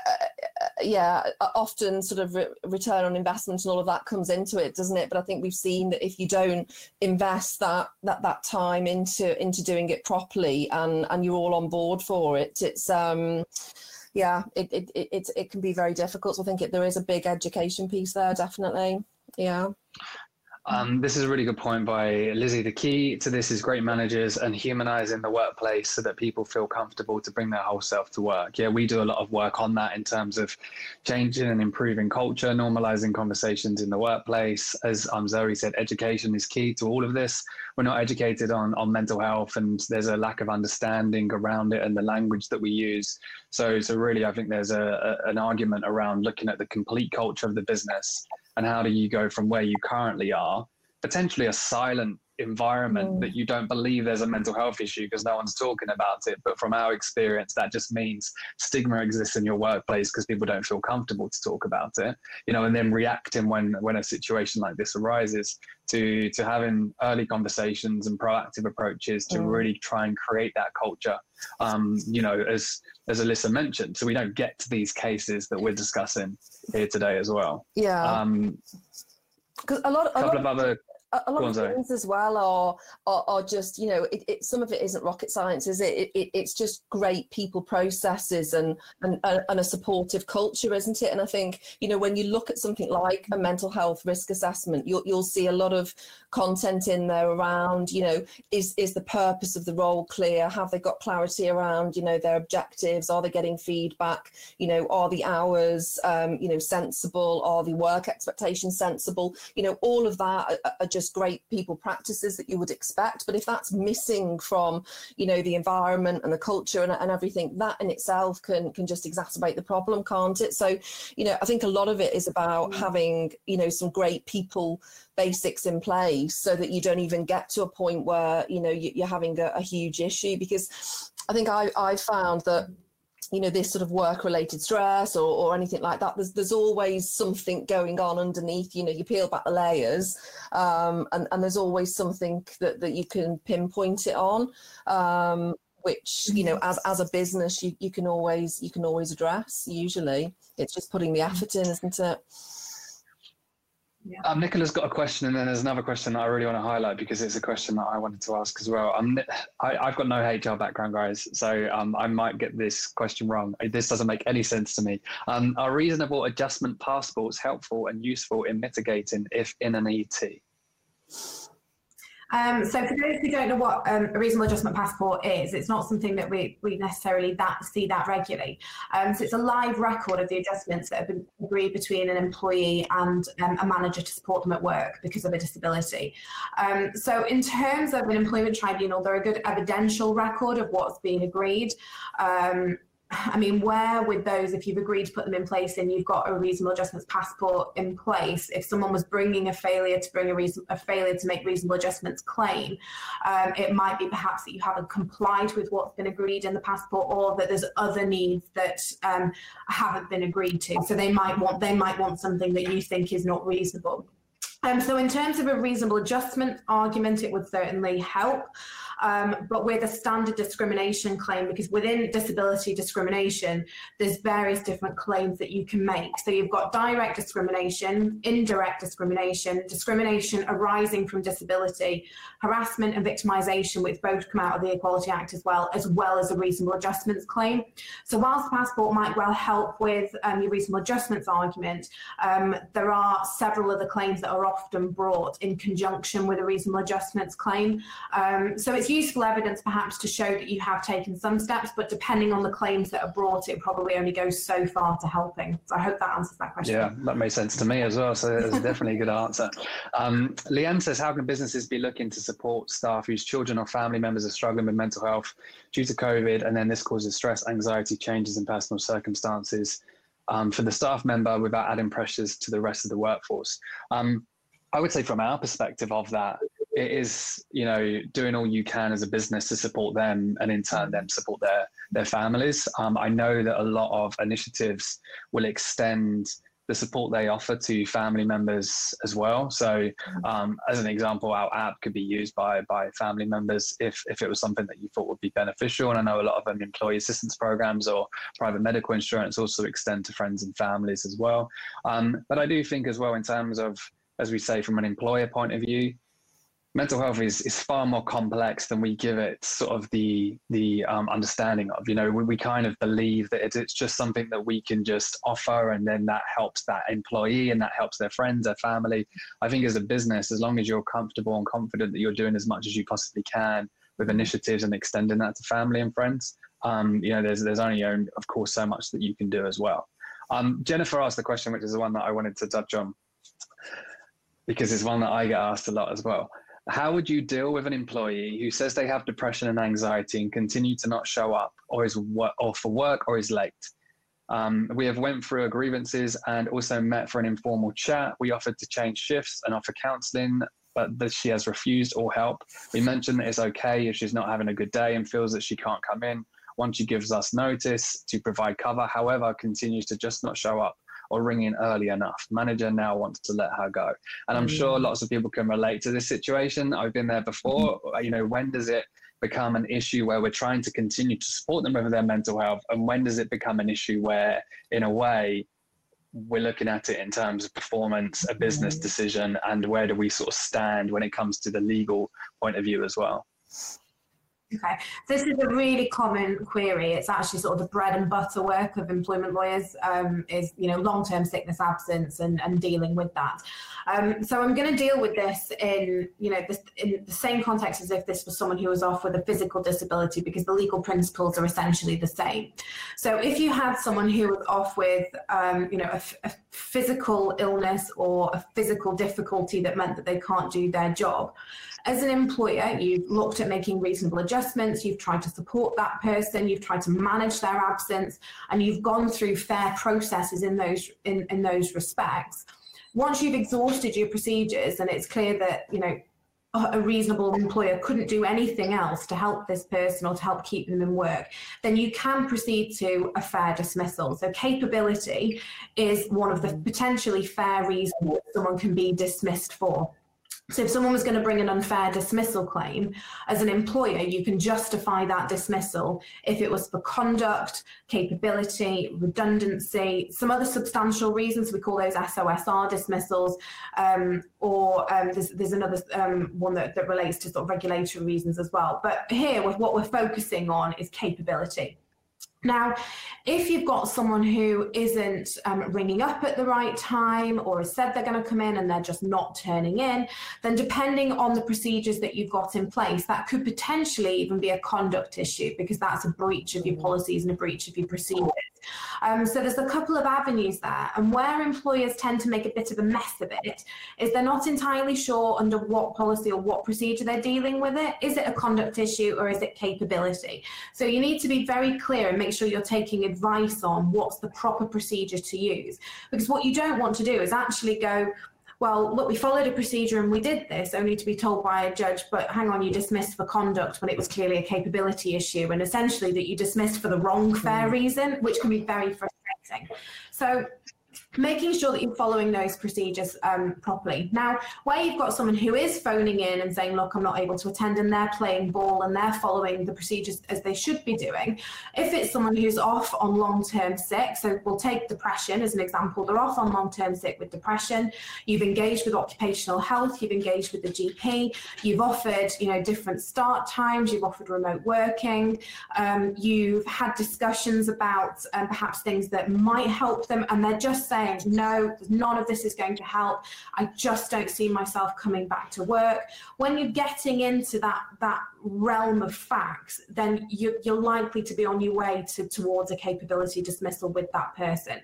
yeah, often sort of re- return on investment and all of that comes into it, doesn't it? But I think we've seen that if you don't invest that that that time into into doing it properly and and you're all on board for it, it's um yeah, it it it, it can be very difficult. So I think it, there is a big education piece there, definitely. Yeah. Um, this is a really good point by Lizzie. The key to this is great managers and humanizing the workplace so that people feel comfortable to bring their whole self to work. Yeah, we do a lot of work on that in terms of changing and improving culture, normalizing conversations in the workplace. As um, Zoe said, education is key to all of this. We're not educated on, on mental health, and there's a lack of understanding around it and the language that we use. So, so really, I think there's a, a an argument around looking at the complete culture of the business and how do you go from where you currently are, potentially a silent environment mm. that you don't believe there's a mental health issue because no one's talking about it. But from our experience, that just means stigma exists in your workplace because people don't feel comfortable to talk about it, you know, and then reacting when, when a situation like this arises to, to having early conversations and proactive approaches to mm. really try and create that culture. Um, you know, as, as Elissa mentioned, so we don't get to these cases that we're discussing here today as well. Yeah. Um, because a lot, a couple lot of other a lot of things as well are, are, are just you know it, it, some of it isn't rocket science is it? it? it's just great people processes and, and and a supportive culture isn't it? And i think you know when you look at something like a mental health risk assessment you'll, you'll see a lot of content in there around you know is is the purpose of the role clear? Have they got clarity around you know their objectives? Are they getting feedback? You know are the hours um, you know sensible? Are the work expectations sensible? You know all of that are, are just great people practices that you would expect. But if that's missing from, you know, the environment and the culture and, and everything, that in itself can can just exacerbate the problem, can't it? So, you know, I think a lot of it is about mm. having, you know, some great people basics in place so that you don't even get to a point where, you know, you, are having a, a huge issue because I think I, I found that you know this sort of work related stress or, or anything like that there's there's always something going on underneath you know you peel back the layers um, and, and there's always something that, that you can pinpoint it on um, which you know as as a business you, you can always you can always address usually. It's just putting the effort in isn't it yeah. Um, Nicola's got a question, and then there's another question that I really want to highlight because it's a question that I wanted to ask as well. Um, I, have got no HR background, guys, so um, I might get this question wrong. This doesn't make any sense to me. Um, are reasonable adjustment passports helpful and useful in mitigating if in an ET? Um, so for those who don't know what um, a reasonable adjustment passport is, it's not something that we, we necessarily that see that regularly. Um, so it's a live record of the adjustments that have been agreed between an employee and um, a manager to support them at work because of a disability. Um, so in terms of an employment tribunal, they're a good evidential record of what's being agreed. Um, I mean, where with those, if you've agreed to put them in place and you've got a reasonable adjustments passport in place, if someone was bringing a failure to bring a reason, a failure to make reasonable adjustments claim, um, it might be perhaps that you haven't complied with what's been agreed in the passport, or that there's other needs that um, haven't been agreed to. So they might want they might want something that you think is not reasonable. Um, so in terms of a reasonable adjustment argument, it would certainly help. Um, but with a standard discrimination claim, because within disability discrimination, there's various different claims that you can make. So you've got direct discrimination, indirect discrimination, discrimination arising from disability, harassment and victimisation, which both come out of the Equality Act as well, as well as a reasonable adjustments claim. So whilst the passport might well help with um, your reasonable adjustments argument, um, there are several other claims that are often brought in conjunction with a reasonable adjustments claim. Um, so it's useful evidence perhaps to show that you have taken some steps, but depending on the claims that are brought, it probably only goes so far to helping. So I hope that answers that question. Yeah, that makes sense to me as well. So it's definitely a good answer. Um, says, how can businesses be looking to support staff whose children or family members are struggling with mental health due to COVID, and then this causes stress, anxiety, changes in personal circumstances um, for the staff member without adding pressures to the rest of the workforce? Um, I would say from our perspective of that, it is you know doing all you can as a business to support them and in turn them support their their families. Um, i know that a lot of initiatives will extend the support they offer to family members as well. So um, as an example our app could be used by by family members if if it was something that you thought would be beneficial. And i know a lot of them employee assistance programs or private medical insurance also extend to friends and families as well. Um, but i do think as well in terms of as we say from an employer point of view mental health is, is far more complex than we give it sort of the the um, understanding of. You know, we, we kind of believe that it's, just something that we can just offer, and then that helps that employee and that helps their friends, their family. I think as a business, as long as you're comfortable and confident that you're doing as much as you possibly can with initiatives and extending that to family and friends, um, you know, there's there's only, of course, so much that you can do as well. Um, Jennifer asked the question, which is the one that I wanted to touch on because it's one that I get asked a lot as well. How would you deal with an employee who says they have depression and anxiety and continue to not show up, or is or for work, or is late? Um, we have went through grievances and also met for an informal chat. We offered to change shifts and offer counselling but that she has refused all help. We mentioned that it's okay if she's not having a good day and feels that she can't come in. Once she gives us notice to provide cover, however, continues to just not show up or ring in early enough. Manager now wants to let her go. And I'm sure mm. lots of people can relate to this situation. I've been there before. Mm-hmm. You know, when does it become an issue where we're trying to continue to support them with their mental health? And when does it become an issue where, in a way, we're looking at it in terms of performance, a business mm. decision, and where do we sort of stand when it comes to the legal point of view as well? Okay, this is a really common query. It's actually sort of the bread and butter work of employment lawyers um, is you know long-term sickness absence and, and dealing with that. Um, so I'm going to deal with this in you know this, in the same context as if this was someone who was off with a physical disability because the legal principles are essentially the same. So if you had someone who was off with um, you know a, a physical illness or a physical difficulty that meant that they can't do their job, as an employer, you've looked at making reasonable adjustments, you've tried to support that person, you've tried to manage their absence, and you've gone through fair processes in those in, in those respects. Once you've exhausted your procedures and it's clear that, you know, a reasonable employer couldn't do anything else to help this person or to help keep them in work, then you can proceed to a fair dismissal. So, capability is one of the potentially fair reasons someone can be dismissed for. So if someone was going to bring an unfair dismissal claim, as an employer, you can justify that dismissal if it was for conduct, capability, redundancy, some other substantial reasons. We call those SOSR dismissals, um, or um, there's, there's, another um, one that, that relates to sort of regulatory reasons as well. But here, with what we're focusing on is capability. Now, if you've got someone who isn't um, ringing up at the right time or has said they're going to come in and they're just not turning in, then depending on the procedures that you've got in place, that could potentially even be a conduct issue because that's a breach of your policies and a breach of your procedures. Um, so there's a couple of avenues there, and where employers tend to make a bit of a mess of it is they're not entirely sure under what policy or what procedure they're dealing with it. Is it a conduct issue or is it capability? So you need to be very clear and make sure you're taking advice on what's the proper procedure to use, because what you don't want to do is actually go well, look, we followed a procedure and we did this, only to be told by a judge, but hang on, you dismissed for conduct when it was clearly a capability issue, and essentially that you dismissed for the wrong fair mm. reason, which can be very frustrating. So making sure that you're following those procedures um, properly. Now, where you've got someone who is phoning in and saying, look, I'm not able to attend, and they're playing ball and they're following the procedures as they should be doing, if it's someone who's off on long term sick, so we'll take depression as an example, they're off on long term sick with depression, you've engaged with occupational health, you've engaged with the GP, you've offered, you know, different start times, you've offered remote working, um, you've had discussions about um, perhaps things that might help them, and they're just saying, saying, no, none of this is going to help. I just don't see myself coming back to work. When you're getting into that, that realm of facts, then you're, you're likely to be on your way to, towards a capability dismissal with that person.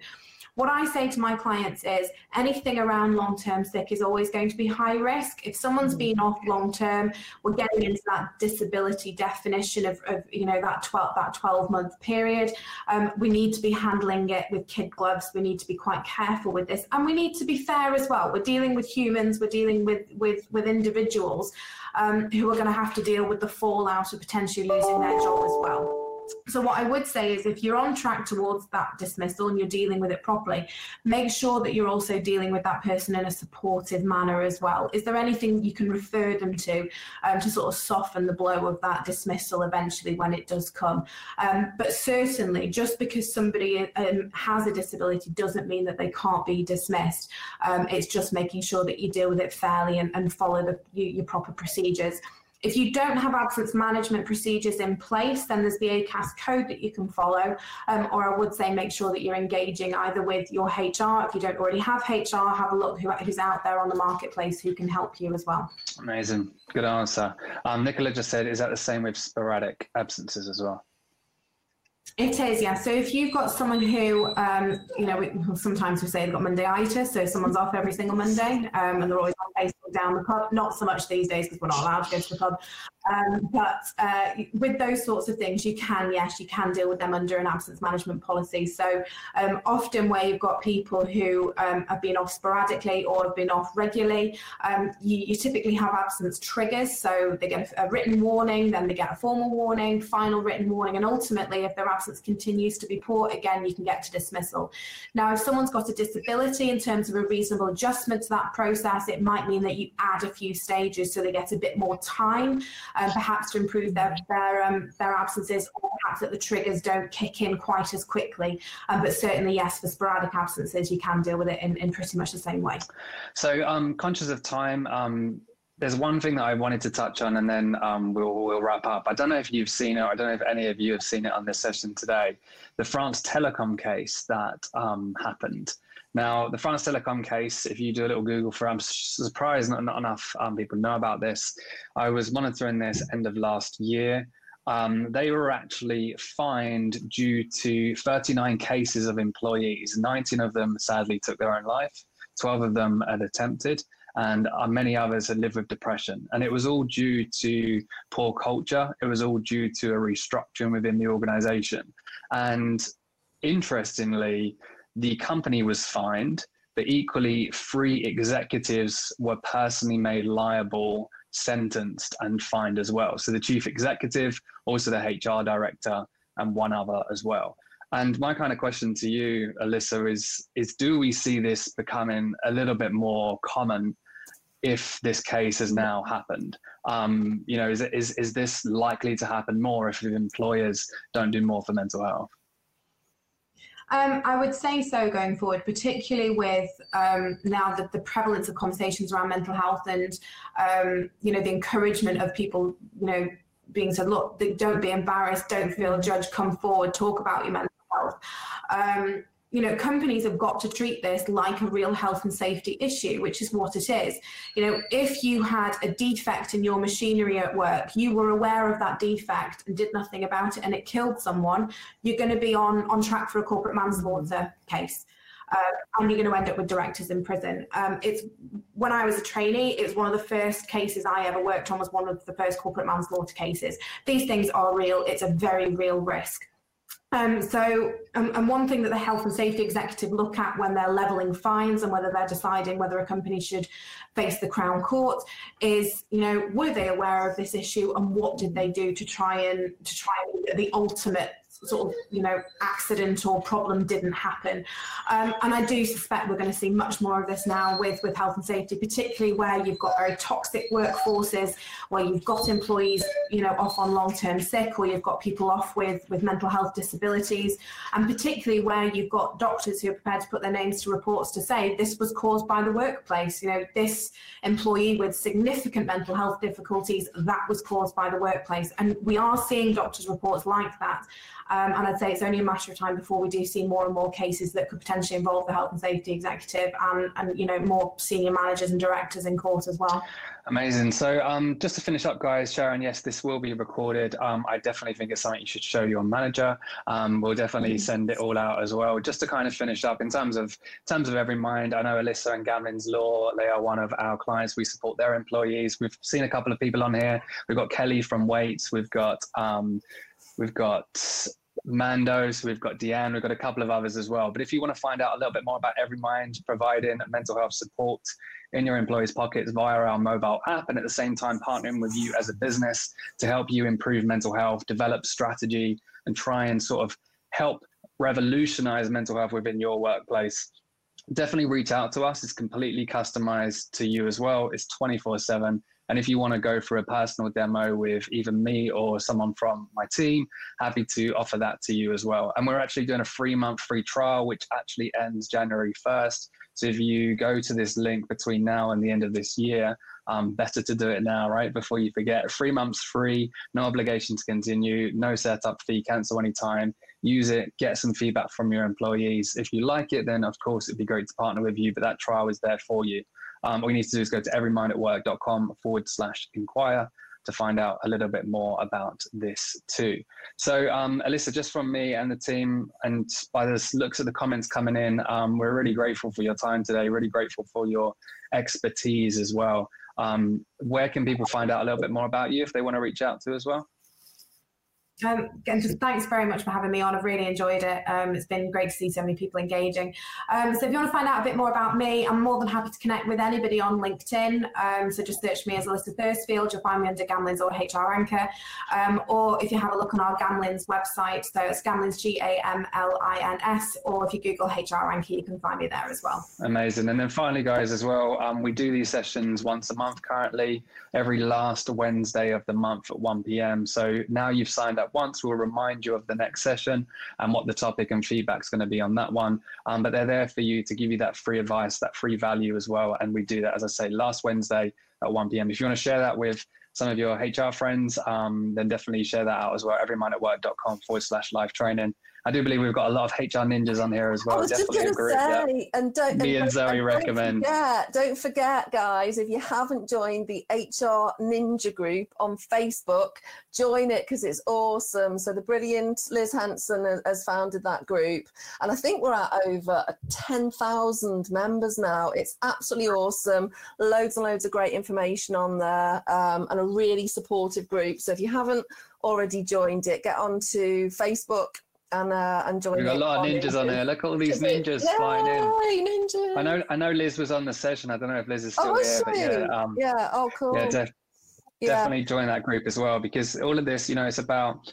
What I say to my clients is anything around long term sick is always going to be high risk. If someone's been off long term, we're getting into that disability definition of, of you know that 12 that 12 month period. Um, we need to be handling it with kid gloves. We need to be quite careful with this, and we need to be fair as well. We're dealing with humans. We're dealing with with with individuals um, who are going to have to deal with the fallout of potentially losing their job as well. So, what I would say is if you're on track towards that dismissal and you're dealing with it properly, make sure that you're also dealing with that person in a supportive manner as well. Is there anything you can refer them to um, to sort of soften the blow of that dismissal eventually when it does come? Um, but certainly, just because somebody um, has a disability doesn't mean that they can't be dismissed. Um, it's just making sure that you deal with it fairly and, and follow the, your, your proper procedures. If you don't have absence management procedures in place, then there's the ACAS code that you can follow. Um, or I would say make sure that you're engaging either with your HR. If you don't already have HR, have a look who, who's out there on the marketplace who can help you as well. Amazing. Good answer. Um, Nicola just said, is that the same with sporadic absences as well? It is, yeah. So if you've got someone who, um, you know, we, sometimes we say they've got Mondayitis, so someone's off every single Monday um, and they're always down the pub. Not so much these days because we're not allowed to go to the pub. Um, but uh, with those sorts of things, you can, yes, you can deal with them under an absence management policy. So um, often where you've got people who um, have been off sporadically or have been off regularly, um, you, you, typically have absence triggers. So they get a, a, written warning, then they get a formal warning, final written warning, and ultimately, if their absence continues to be poor, again, you can get to dismissal. Now, if someone's got a disability in terms of a reasonable adjustment to that process, it might mean that you add a few stages so they get a bit more time um, perhaps to improve their their um, their absences, or perhaps that the triggers don't kick in quite as quickly. Um, but certainly, yes, for sporadic absences, you can deal with it in, in pretty much the same way. So, um, conscious of time. Um, there's one thing that I wanted to touch on, and then um, we'll, we'll wrap up. I don't know if you've seen it. I don't know if any of you have seen it on this session today. The France Telecom case that um, happened. Now, the France Telecom case, if you do a little Google for, I'm surprised not, not enough um, people know about this. I was monitoring this end of last year. Um, they were actually fined due to 39 cases of employees. 19 of them sadly took their own life, 12 of them had attempted, and uh, many others had lived with depression. And it was all due to poor culture, it was all due to a restructuring within the organization. And interestingly, the company was fined, but equally, three executives were personally made liable, sentenced, and fined as well. So the chief executive, also the HR director, and one other as well. And my kind of question to you, Elissa, is is do we see this becoming a little bit more common if this case has now happened? Um, you know, is, is is this likely to happen more if employers don't do more for mental health? Um, I would say so going forward, particularly with um, now the, the prevalence of conversations around mental health and um, you know the encouragement of people you know being said, look, don't be embarrassed, don't feel judged, come forward, talk about your mental health. You know, companies have got to treat this like a real health and safety issue, which is what it is. You know, if you had a defect in your machinery at work, you were aware of that defect and did nothing about it and it killed someone, you're going to be on, on track for a corporate manslaughter case. Uh, and you're going to end up with directors in prison. Um, it's when I was a trainee, it was one of the first cases I ever worked on. Was one of the first corporate manslaughter cases. These things are real. It's a very real risk. Um, so, um, and one thing that the health and safety executive look at when they're levelling fines and whether they're deciding whether a company should face the Crown Court is, you know, were they aware of this issue and what did they do to try and to try and the ultimate sort of you know accident or problem didn't happen. Um, and i do suspect we're going to see much more of this now with with health and safety particularly where you've got very toxic workforces where you've got employees you know off on long-term sick or you've got people off with with mental health disabilities. And particularly where you've got doctors who are prepared to put their names to reports to say this was caused by the workplace. You know this employee with significant mental health difficulties that was caused by the workplace. And we are seeing doctors reports like that um, and I'd say it's only a matter of time before we do see more and more cases that could potentially involve the health and safety executive and, and you know more senior managers and directors in court as well. Amazing. So um, just to finish up, guys, Sharon, yes, this will be recorded. Um, I definitely think it's something you should show your manager. Um, we'll definitely send it all out as well. Just to kind of finish up in terms of in terms of Everymind, I know Elissa and Gamlins Law. They are one of our clients. We support their employees. We've seen a couple of people on here. We've got Kelly from Weights. We've got um, we've got Mandos, we've got Deanne, we've got a couple of others as well. But if you want to find out a little bit more about Everymind providing mental health support in your employees' pockets via our mobile app, and at the same time partnering with you as a business to help you improve mental health, develop strategy, and try and sort of help revolutionize mental health within your workplace, definitely reach out to us. It's completely customized to you as well. It's 24 7 and if you want to go for a personal demo with either me or someone from my team, happy to offer that to you as well. And we're actually doing a three month free trial, which actually ends January 1st. So if you go to this link between now and the end of this year, um, better to do it now, right? Before you forget. Three months free, no obligation to continue, no setup fee, cancel anytime. Use it, get some feedback from your employees. If you like it, then of course it'd be great to partner with you, but that trial is there for you. Um, all you need to do is go to everymindatwork.com forward slash inquire to find out a little bit more about this too. So, um, Elissa, just from me and the team, and by the looks of the comments coming in, um, we're really grateful for your time today, really grateful for your expertise as well. Um, where can people find out a little bit more about you if they want to reach out to as well? Um, again, just thanks very much for having me on. I've really enjoyed it. Um, it's been great to see so many people engaging. Um, so if you want to find out a bit more about me, I'm more than happy to connect with anybody on LinkedIn. Um, so just search me as Elissa Thursfield. You'll find me under Gamlins or HR Anchor. Um, or if you have a look on our Gamlins website, so it's G-A-M-L-I-N-S, or if you Google HR Anchor, you can find me there as well. Amazing. And then finally, guys, as well, um, we do these sessions once a month currently, every last Wednesday of the month at 1 p.m. So now you've signed up once. We'll remind you of the next session and what the topic and feedback is going to be on that one. Um, but they're there for you to give you that free advice, that free value as well. And we do that, as I say, last Wednesday at 1 p.m. If you want to share that with some of your HR friends, um, then definitely share that out as well. Everymindatwork.com forward slash live training. I do believe we've got a lot of HR ninjas on here as well. I was Definitely just going to say, and don't me and, and Zoe don't recommend. Forget, don't forget, guys, if you haven't joined the HR Ninja group on Facebook, join it because it's awesome. So the brilliant Liz Hanson has, has founded that group, and I think we're at over ten thousand members now. It's absolutely awesome. Loads and loads of great information on there, um, and a really supportive group. So if you haven't already joined it, get onto Facebook and uh, and join. We've got a lot of ninjas on there. Look at all these ninjas flying in. Ninjas. I know, I know Liz was on the session. I don't know if Liz is still Oh, here, but yeah, um, yeah. Oh, cool. yeah, def- Yeah. definitely join that group as well because all of this, you know, it's about.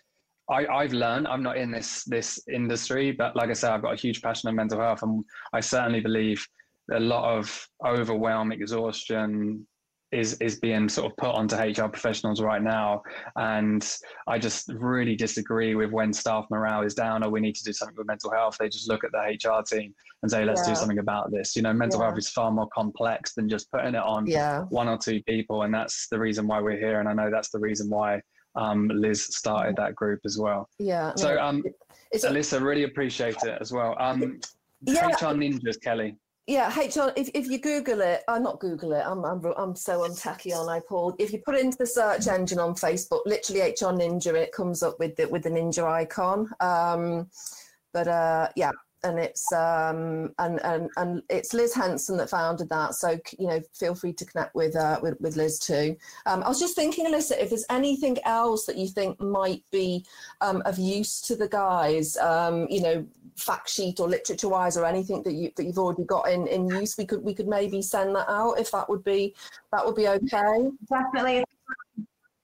I, I've learned. I'm not in this this industry, but like I said, I've got a huge passion on mental health, and I certainly believe a lot of overwhelm, exhaustion is is being sort of put onto HR professionals right now. And I just really disagree with when staff morale is down or we need to do something with mental health. They just look at the HR team and say, let's Yeah. do something about this. You know, mental Yeah. health is far more complex than just putting it on Yeah. one or two people. And that's the reason why we're here. And I know that's the reason why um, Liz started that group as well. Yeah. So, um, Elissa, really appreciate it as well. Um, Yeah. HR Ninjas, Kelly. Yeah, HR. If, if you Google it, uh, not Google it. I'm I'm I'm so untacky on I Paul. If you put into the search engine on Facebook, literally HR Ninja, it comes up with the with the ninja icon. Um, but uh, yeah, and it's um and and and it's Liz Hanson that founded that. So you know, feel free to connect with uh, with, with Liz too. Um, I was just thinking, Elissa, if there's anything else that you think might be um, of use to the guys, um, you know, fact sheet or literature wise or anything that you that you've already got in, in use, we could we could maybe send that out if that would be that would be okay. Definitely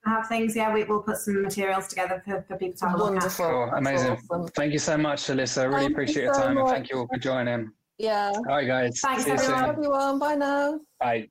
have things. Yeah, we will put some materials together for, for people to have a look at. Wonderful. Cool. Amazing. awesome. Thank you so much, Elissa. I really Thank you appreciate your so time and thank you all for joining. Yeah. All right, guys. Thanks, See you soon. everyone. everyone. Bye now. Bye.